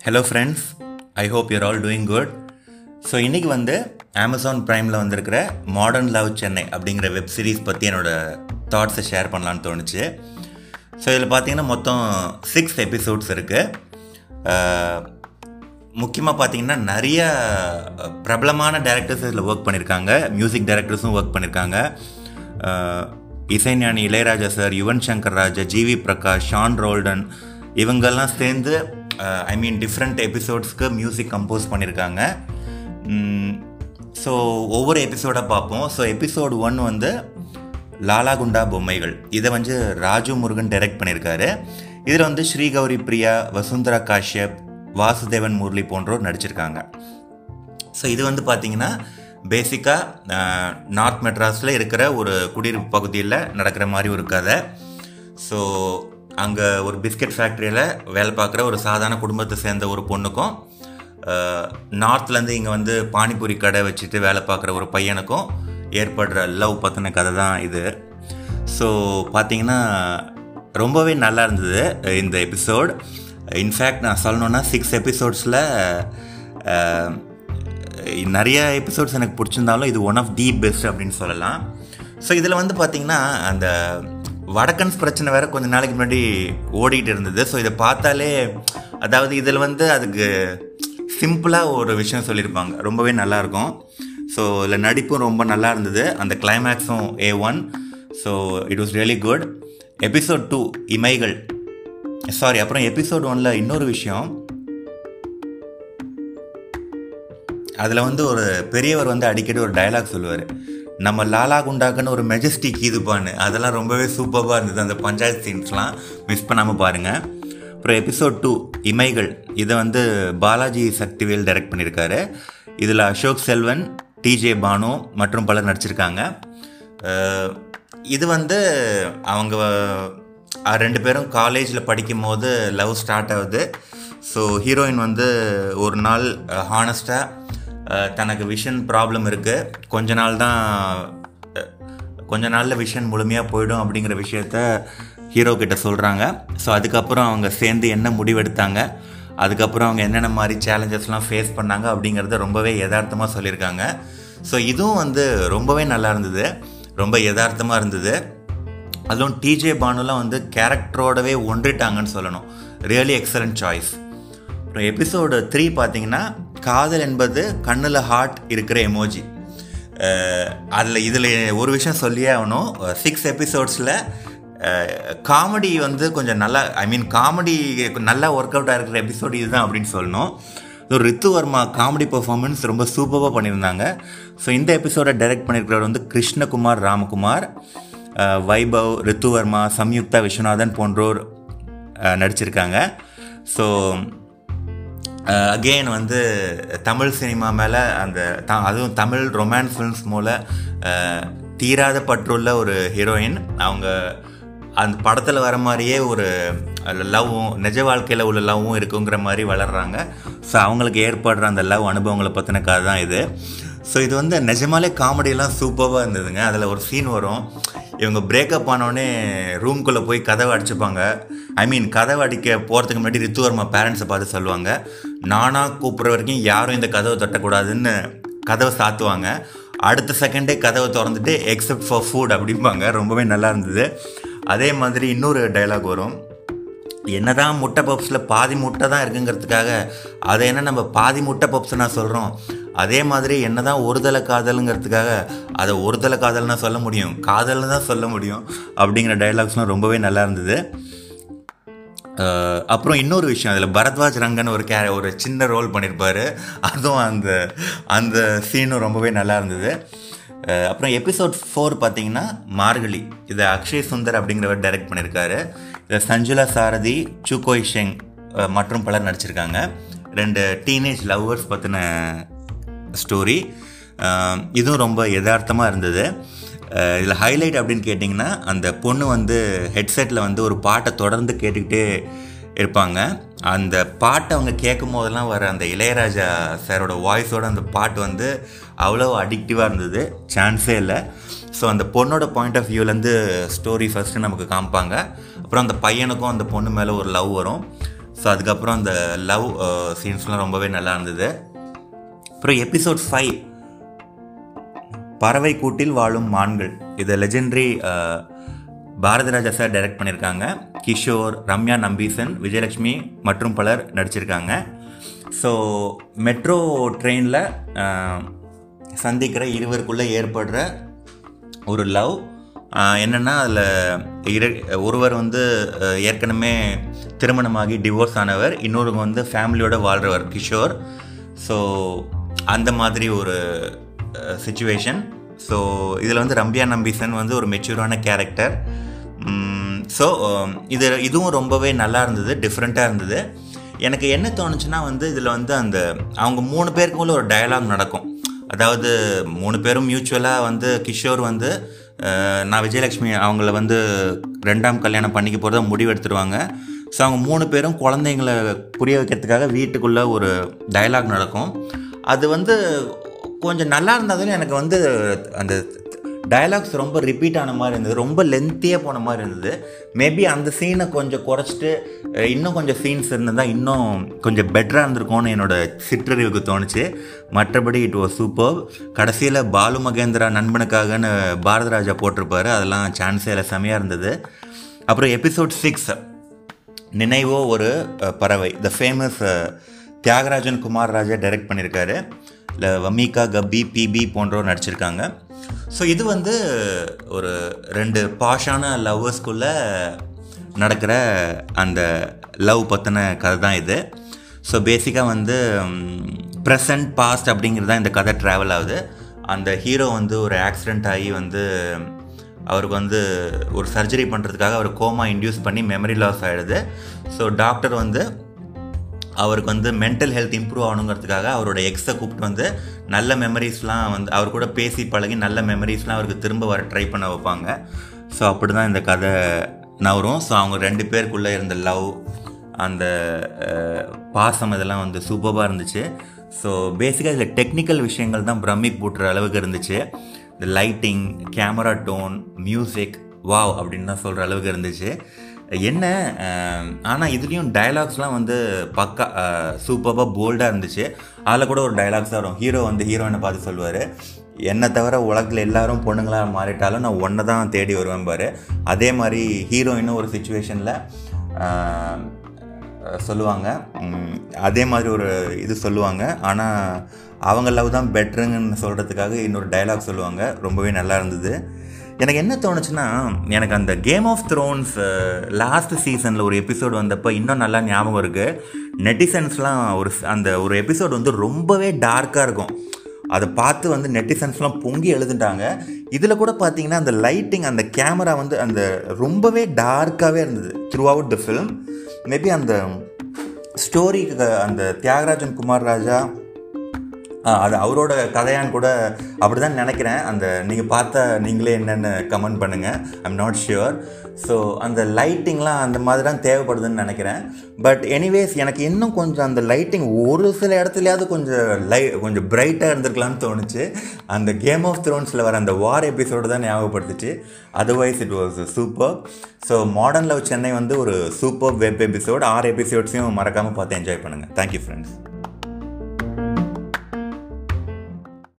Hello friends I hope your all doing good so இன்றைக்கி வந்து Amazon ப்ரைமில் வந்திருக்கிற modern love Chennai அப்படிங்கிற வெப் சீரிஸ் பற்றி என்னோடய தாட்ஸை ஷேர் பண்ணலான்னு தோணுச்சு. ஸோ இதில் பார்த்தீங்கன்னா மொத்தம் சிக்ஸ் எபிசோட்ஸ் இருக்குது முக்கியமாக பார்த்தீங்கன்னா நிறைய பிரபலமான டேரக்டர்ஸ் இதில் ஒர்க் பண்ணியிருக்காங்க மியூசிக் டேரக்டர்ஸும் ஒர்க் பண்ணியிருக்காங்க இசைஞானி Ilaiyaraaja sir Yuvan Shankar Raja GV Prakash Shawn Roldan இவங்கெல்லாம் சேர்ந்து ஐ மீன் டிஃப்ரெண்ட் எபிசோட்ஸ்க்கு மியூசிக் கம்போஸ் பண்ணியிருக்காங்க ஸோ ஒவ்வொரு எபிசோடாக பார்ப்போம். ஸோ எபிசோடு ஒன் வந்து லாலா குண்டா பொம்மைகள். இதை வந்து ராஜு முருகன் டைரக்ட் பண்ணியிருக்காரு இதில் வந்து ஸ்ரீகௌரி பிரியா வசுந்தரா காஷ்யப் வாசுதேவன் முரளி போன்றோர் நடிச்சிருக்காங்க. ஸோ இது வந்து பார்த்தீங்கன்னா பேசிக்காக நார்த் மெட்ராஸில் இருக்கிற ஒரு குடியிருப்பு பகுதியில் நடக்கிற மாதிரி ஒரு கதை. ஸோ அங்கே ஒரு பிஸ்கட் ஃபேக்ட்ரியில் வேலை பார்க்குற ஒரு சாதாரண குடும்பத்தை சேர்ந்த ஒரு பொண்ணுக்கும் நார்த்லேருந்து இங்கே வந்து பானிபூரி கடை வச்சுட்டு வேலை பார்க்குற ஒரு பையனுக்கும் ஏற்படுற லவ் பற்றின கதை தான் இது. ஸோ பார்த்தீங்கன்னா ரொம்பவே நல்லா இருந்தது இந்த எபிசோட் இன்ஃபேக்ட் நான் சொல்லணுன்னா சிக்ஸ் எபிசோட்ஸில் நிறைய எபிசோட்ஸ் எனக்கு பிடிச்சிருந்தாலும் இது ஒன் ஆஃப் தி பெஸ்ட் அப்படின்னு சொல்லலாம். ஸோ இதில் வந்து பார்த்திங்கன்னா அந்த வடக்கன்ஸ் பிரச்சனை வேற கொஞ்ச நாளைக்கு முன்னாடி ஓடிட்டு இருந்தது. ஸோ இதை பார்த்தாலே அதாவது இதில் வந்து அதுக்கு சிம்பிளாக ஒரு விஷயம் சொல்லியிருப்பாங்க. ரொம்பவே நல்லாயிருக்கும். ஸோ இதில் நடிப்பும் ரொம்ப நல்லா இருந்தது. அந்த கிளைமேக்ஸும் A one so it was really good episode two இமைகள். சாரி அப்புறம் எபிசோட் ஒனில் இன்னொரு விஷயம். அதில் வந்து ஒரு பெரியவர் வந்து அடிக்கடி ஒரு டைலாக் சொல்லுவார். நம்ம லாலா குண்டாக்குன்னு ஒரு மெஜஸ்டிக் இதுப்பான்னு அதெல்லாம் ரொம்பவே சூப்பராக இருந்தது. அந்த பஞ்சாயத்து சீன்ஸ்லாம் மிஸ் பண்ணாமல் பாருங்கள் அப்புறம் எபிசோட் டூ இமைகள். இதை வந்து பாலாஜி சக்திவேல் டைரக்ட் பண்ணியிருக்காரு இதில் அசோக் செல்வன் டிஜே பானு மற்றும் பலர் நடிச்சிருக்காங்க. இது வந்து அவங்க ரெண்டு பேரும் காலேஜில் படிக்கும் போது லவ் ஸ்டார்ட் ஆகுது. ஸோ ஹீரோயின் வந்து ஒரு நாள் ஹானஸ்ட்டாக தனக்கு விஷன் ப்ராப்ளம் இருக்குது கொஞ்ச நாள் தான் கொஞ்ச நாளில் விஷன் முழுமையாக போயிடும் அப்படிங்கிற விஷயத்த ஹீரோ கிட்ட சொல்கிறாங்க ஸோ அதுக்கப்புறம் அவங்க சேர்ந்து என்ன முடிவெடுத்தாங்க அதுக்கப்புறம் அவங்க என்னென்ன மாதிரி சேலஞ்சஸ்லாம் ஃபேஸ் பண்ணாங்க அப்படிங்கிறத ரொம்பவே யதார்த்தமாக சொல்லியிருக்காங்க. ஸோ இதுவும் வந்து ரொம்பவே நல்லா இருந்தது. ரொம்ப யதார்த்தமாக இருந்தது. அதுவும் டிஜே பானுலாம் வந்து கேரக்டரோடவே ஒன்றிட்டாங்கன்னு சொல்லணும். ரியலி எக்ஸலண்ட் சாய்ஸ் அப்புறம் எபிசோடு த்ரீ பார்த்தீங்கன்னா காதல் என்பது கண்ணில் ஹார்ட் இருக்கிற எமோஜி அதில் இதில் ஒரு விஷயம் சொல்லியே ஆகணும். சிக்ஸ் எபிசோட்ஸில் காமெடி வந்து கொஞ்சம் நல்லா ஐ மீன் காமெடி நல்லா ஒர்க் அவுட் ஆகிருக்கிற எபிசோடு இதுதான் அப்படின்னு சொல்லணும். ரித்து வர்மா காமெடி பர்ஃபார்மன்ஸ் ரொம்ப சூப்பராக பண்ணியிருந்தாங்க. ஸோ இந்த எபிசோடை டைரக்ட் பண்ணியிருக்கிறவர் வந்து கிருஷ்ணகுமார் ராமகுமார். வைபவ் ரித்து வர்மா சம்யுக்தா விஸ்வநாதன் போன்றோர் நடிச்சிருக்காங்க. ஸோ அகெயின் வந்து தமிழ் சினிமா மேலே அந்த த அதுவும் தமிழ் ரொமான்ஸ் ஃபிலிம்ஸ் மூலம் தீராத பற்றுள்ள ஒரு ஹீரோயின் அவங்க அந்த படத்தில் வர மாதிரியே ஒரு லவ்வும் நிஜ வாழ்க்கையில் உள்ள லவ்வும் இருக்குங்கிற மாதிரி வளர்கிறாங்க ஸோ அவங்களுக்கு ஏற்படுற அந்த லவ் அனுபவங்களை பற்றின கதை தான் இது. ஸோ இது வந்து நிஜமாலே காமெடியெல்லாம் சூப்பராக இருந்ததுங்க. அதில் ஒரு சீன் வரும். இவங்க பிரேக்கப் ஆனோடனே ரூம்குள்ளே போய் கதவை அடிச்சுப்பாங்க. ஐ மீன் கதவை அடிக்க போகிறதுக்கு முன்னாடி ரித்துவர்மா பேரண்ட்ஸை பார்த்து சொல்லுவாங்க. நானாக கூப்பிட்ற வரைக்கும் யாரும் இந்த கதவை தட்டக்கூடாதுன்னு கதவை சாத்துவாங்க. அடுத்த செகண்டே கதவை திறந்துட்டு எக்ஸப்ட் ஃபார் ஃபுட் அப்படிம்பாங்க. ரொம்பவே நல்லா இருந்தது. அதே மாதிரி இன்னொரு டைலாக் வரும். என்னதான் முட்டை பப்ஸில் பாதி முட்டை தான் இருக்குங்கிறதுக்காக அதை என்ன நம்ம பாதி முட்டை பப்ஸ் நான் சொல்கிறோம் அதே மாதிரி என்னதான் ஒருதலை காதலுங்கிறதுக்காக அதை ஒருதலை காதல்னா சொல்ல முடியும். காதல்னு தான் சொல்ல முடியும். அப்படிங்கிற டைலாக்ஸ்லாம் ரொம்பவே நல்லா இருந்தது. அப்புறம் இன்னொரு விஷயம் அதில் பரத்வாஜ் ரங்கன் ஒரு கே ஒரு சின்ன ரோல் பண்ணியிருப்பாரு அதுவும் அந்த அந்த சீனும் ரொம்பவே நல்லா இருந்தது. அப்புறம் எபிசோட் ஃபோர் பார்த்தீங்கன்னா மார்கழி. இதை அக்ஷய் சுந்தர் அப்படிங்கிறவர் டைரக்ட் பண்ணியிருக்காரு இதை சஞ்சுலா சாரதி சுகோய் ஷெங் மற்றும் பலர் நடிச்சிருக்காங்க. ரெண்டு டீனேஜ் லவ்வர்ஸ் பற்றின ஸ்டோரி இதுவும் ரொம்ப யதார்த்தமாக இருந்தது. இதில் ஹைலைட் அப்படின்னு கேட்டிங்கன்னா அந்த பொண்ணு வந்து ஹெட்செட்டில் வந்து ஒரு பாட்டை தொடர்ந்து கேட்டுக்கிட்டே இருப்பாங்க. அந்த பாட்டை அவங்க கேட்கும் போதெல்லாம் வர அந்த இளையராஜா சாரோட வாய்ஸோட அந்த பாட்டு வந்து அவ்வளோ அடிக்டிவாக இருந்தது. சான்ஸே இல்லை. ஸோ அந்த பொண்ணோட பாயிண்ட் ஆஃப் வியூலேருந்து ஸ்டோரி ஃபஸ்ட்டு நமக்கு காமிப்பாங்க. அப்புறம் அந்த பையனுக்கும் அந்த பொண்ணு மேலே ஒரு லவ் வரும். ஸோ அதுக்கப்புறம் அந்த லவ் சீன்ஸ்லாம் ரொம்பவே நல்லா இருந்தது. அப்புறம் எபிசோட் ஃபைவ் பறவை கூட்டில் வாழும் மான்கள். இதை லெஜெண்டரி பாரதிராஜா சார் டைரக்ட் பண்ணியிருக்காங்க கிஷோர் ரம்யா நம்பீசன் விஜயலட்சுமி மற்றும் பலர் நடிச்சிருக்காங்க. ஸோ மெட்ரோ ட்ரெயினில் சந்திக்கிற இருவருக்குள்ளே ஏற்படுற ஒரு லவ் என்னென்னா அதில் இரு ஒருவர் வந்து ஏற்கனவே திருமணமாகி டிவோர்ஸ் ஆனவர் இன்னொருவங்க வந்து ஃபேமிலியோடு வாழ்கிறவர் கிஷோர். ஸோ அந்த மாதிரி ஒரு சுச்சுவேஷன் ஸோ இதில் வந்து ரம்யா நம்பீசன் வந்து ஒரு மெச்சூரான கேரக்டர் ஸோ இது இதுவும் ரொம்பவே நல்லா இருந்தது டிஃப்ரெண்ட்டாக இருந்தது. எனக்கு என்ன தோணுச்சுன்னா வந்து இதில் வந்து அந்த அவங்க மூணு பேருக்குள்ள ஒரு டயலாக் நடக்கும். அதாவது மூணு பேரும் மியூச்சுவலாக வந்து கிஷோர் வந்து நான் விஜயலட்சுமி அவங்கள வந்து ரெண்டாம் கல்யாணம் பண்ணிக்க போகிறத முடிவு எடுத்துருவாங்க. ஸோ அவங்க மூணு பேரும் குழந்தைங்களை புரிய வைக்கிறதுக்காக வீட்டுக்குள்ளே ஒரு டயலாக் நடக்கும். அது வந்து கொஞ்சம் நல்லா இருந்தாலும் எனக்கு வந்து அந்த டயலாக்ஸ் ரொம்ப ரிப்பீட் ஆன மாதிரி இருந்தது. ரொம்ப லென்த்தியாக போன மாதிரி இருந்தது. மேபி அந்த சீனை கொஞ்சம் குறைச்சிட்டு இன்னும் கொஞ்சம் சீன்ஸ் இருந்திருந்தால் இன்னும் கொஞ்சம் பெட்டராக இருந்திருக்கும்னு என்னோட சிற்றறிவுக்கு தோணுச்சு. மற்றபடி இட் வாஸ் சூப்பர் கடைசியில் பாலு மகேந்திரா நண்பனுக்காகன்னு பாரதராஜா போட்டிருப்பாரு. அதெல்லாம் சான்ஸே இல்லை செமையாக இருந்தது. அப்புறம் எபிசோட் சிக்ஸ் நினைவோ ஒரு பறவை. The famous Thiagarajan Kumar Raja direct பண்ணியிருக்காரு இல்லை வமிகா கப்பி பிபி போன்றோர் நடிச்சிருக்காங்க. ஸோ இது வந்து ஒரு ரெண்டு பாஷான லவ்வர்ஸ்குள்ளே நடக்கிற அந்த லவ் பற்றின கதை தான் இது. ஸோ பேசிக்காக வந்து ப்ரெசன்ட் பாஸ்ட் அப்படிங்கிறது தான் இந்த கதை ட்ராவல் ஆகுது. அந்த ஹீரோ வந்து ஒரு ஆக்சிடெண்ட் ஆகி வந்து அவருக்கு வந்து ஒரு சர்ஜரி பண்ணுறதுக்காக அவர் கோமா இன்டியூஸ் பண்ணி மெமரி லாஸ் ஆகிடுது ஸோ டாக்டர் வந்து அவருக்கு வந்து மென்டல் ஹெல்த் இம்ப்ரூவ் ஆகணுங்கிறதுக்காக அவரோட எக்ஸை கூப்பிட்டு வந்து நல்ல மெமரிஸ்லாம் வந்து அவர் கூட பேசி பழகி நல்ல மெமரிஸ்லாம் அவருக்கு திரும்ப வர ட்ரை பண்ண வைப்பாங்க. ஸோ அப்படி தான் இந்த கதை நவரும் ஸோ அவங்க ரெண்டு பேருக்குள்ளே இருந்த லவ் அந்த பாசம் இதெல்லாம் வந்து சூப்பராக இருந்துச்சு. ஸோ பேசிக்காக இதில் டெக்னிக்கல் விஷயங்கள் தான் பிரமிக் போட்டுற அளவுக்கு இருந்துச்சு. இந்த lighting camera tone music wow அப்படின்னு தான் சொல்கிற அளவுக்கு இருந்துச்சு. என்ன ஆனால் இதுலேயும் டயலாக்ஸ்லாம் வந்து பக்கா சூப்பராக போல்டாக இருந்துச்சு. அதில் கூட ஒரு டைலாக்ஸ் வரும். ஹீரோ வந்து ஹீரோயினை பார்த்து சொல்லுவார். என்னை தவிர உலகத்தில் எல்லாரும் பொண்ணுங்களாக மாறிட்டாலும் நான் ஒன்றை தான் தேடி வருவேன் பாரு. அதே மாதிரி ஹீரோயினும் ஒரு சுச்சுவேஷனில் சொல்லுவாங்க. அதே மாதிரி ஒரு இது சொல்லுவாங்க. ஆனால் அவங்க லவ் தான் பெட்டருங்கன்னு சொல்கிறதுக்காக இன்னொரு டைலாக் சொல்லுவாங்க. ரொம்பவே நல்லா இருந்தது. எனக்கு என்ன தோணுச்சுன்னா எனக்கு அந்த கேம் ஆஃப் த்ரோன்ஸ் லாஸ்ட் சீசனில் ஒரு எபிசோடு வந்தப்போ இன்னும் நல்லா ஞாபகம் இருக்குது நெட்டிசன்ஸ்லாம் ஒரு அந்த ஒரு எபிசோடு வந்து ரொம்பவே டார்க்காக இருக்கும். அதை பார்த்து வந்து நெட்டிசன்ஸ்லாம் பொங்கி எழுதுட்டாங்க இதில் கூட பார்த்தீங்கன்னா அந்த லைட்டிங் அந்த கேமரா வந்து அந்த ரொம்பவே டார்க்காகவே இருந்தது throughout the film maybe அந்த ஸ்டோரிக்கு அந்த தியாகராஜன் குமார் ராஜா அது அவரோட கதையான்னு கூட அப்படி தான் நினைக்கிறேன். அந்த நீங்கள் பார்த்தா நீங்களே என்னென்னு கமெண்ட் பண்ணுங்கள் ஐம் நாட் ஷியோர் ஸோ அந்த லைட்டிங்லாம் அந்த மாதிரி தான் தேவைப்படுதுன்னு நினைக்கிறேன். பட் எனிவேஸ் எனக்கு இன்னும் கொஞ்சம் அந்த லைட்டிங் ஒரு சில இடத்துலையாவது கொஞ்சம் லை கொஞ்சம் பிரைட்டாக இருந்திருக்கலாம்னு தோணுச்சு. அந்த கேம் ஆஃப் த்ரோன்ஸில் வர அந்த வார் எபிசோடு தான் ஞாபகப்படுத்துச்சு. Otherwise it was super so modern love Chennai வந்து ஒரு சூப்பர் வெப் எபிசோட் ஆறு எபிசோட்ஸையும் மறக்காமல் பார்த்து என்ஜாய் பண்ணுங்கள் தேங்க்யூ ஃப்ரெண்ட்ஸ்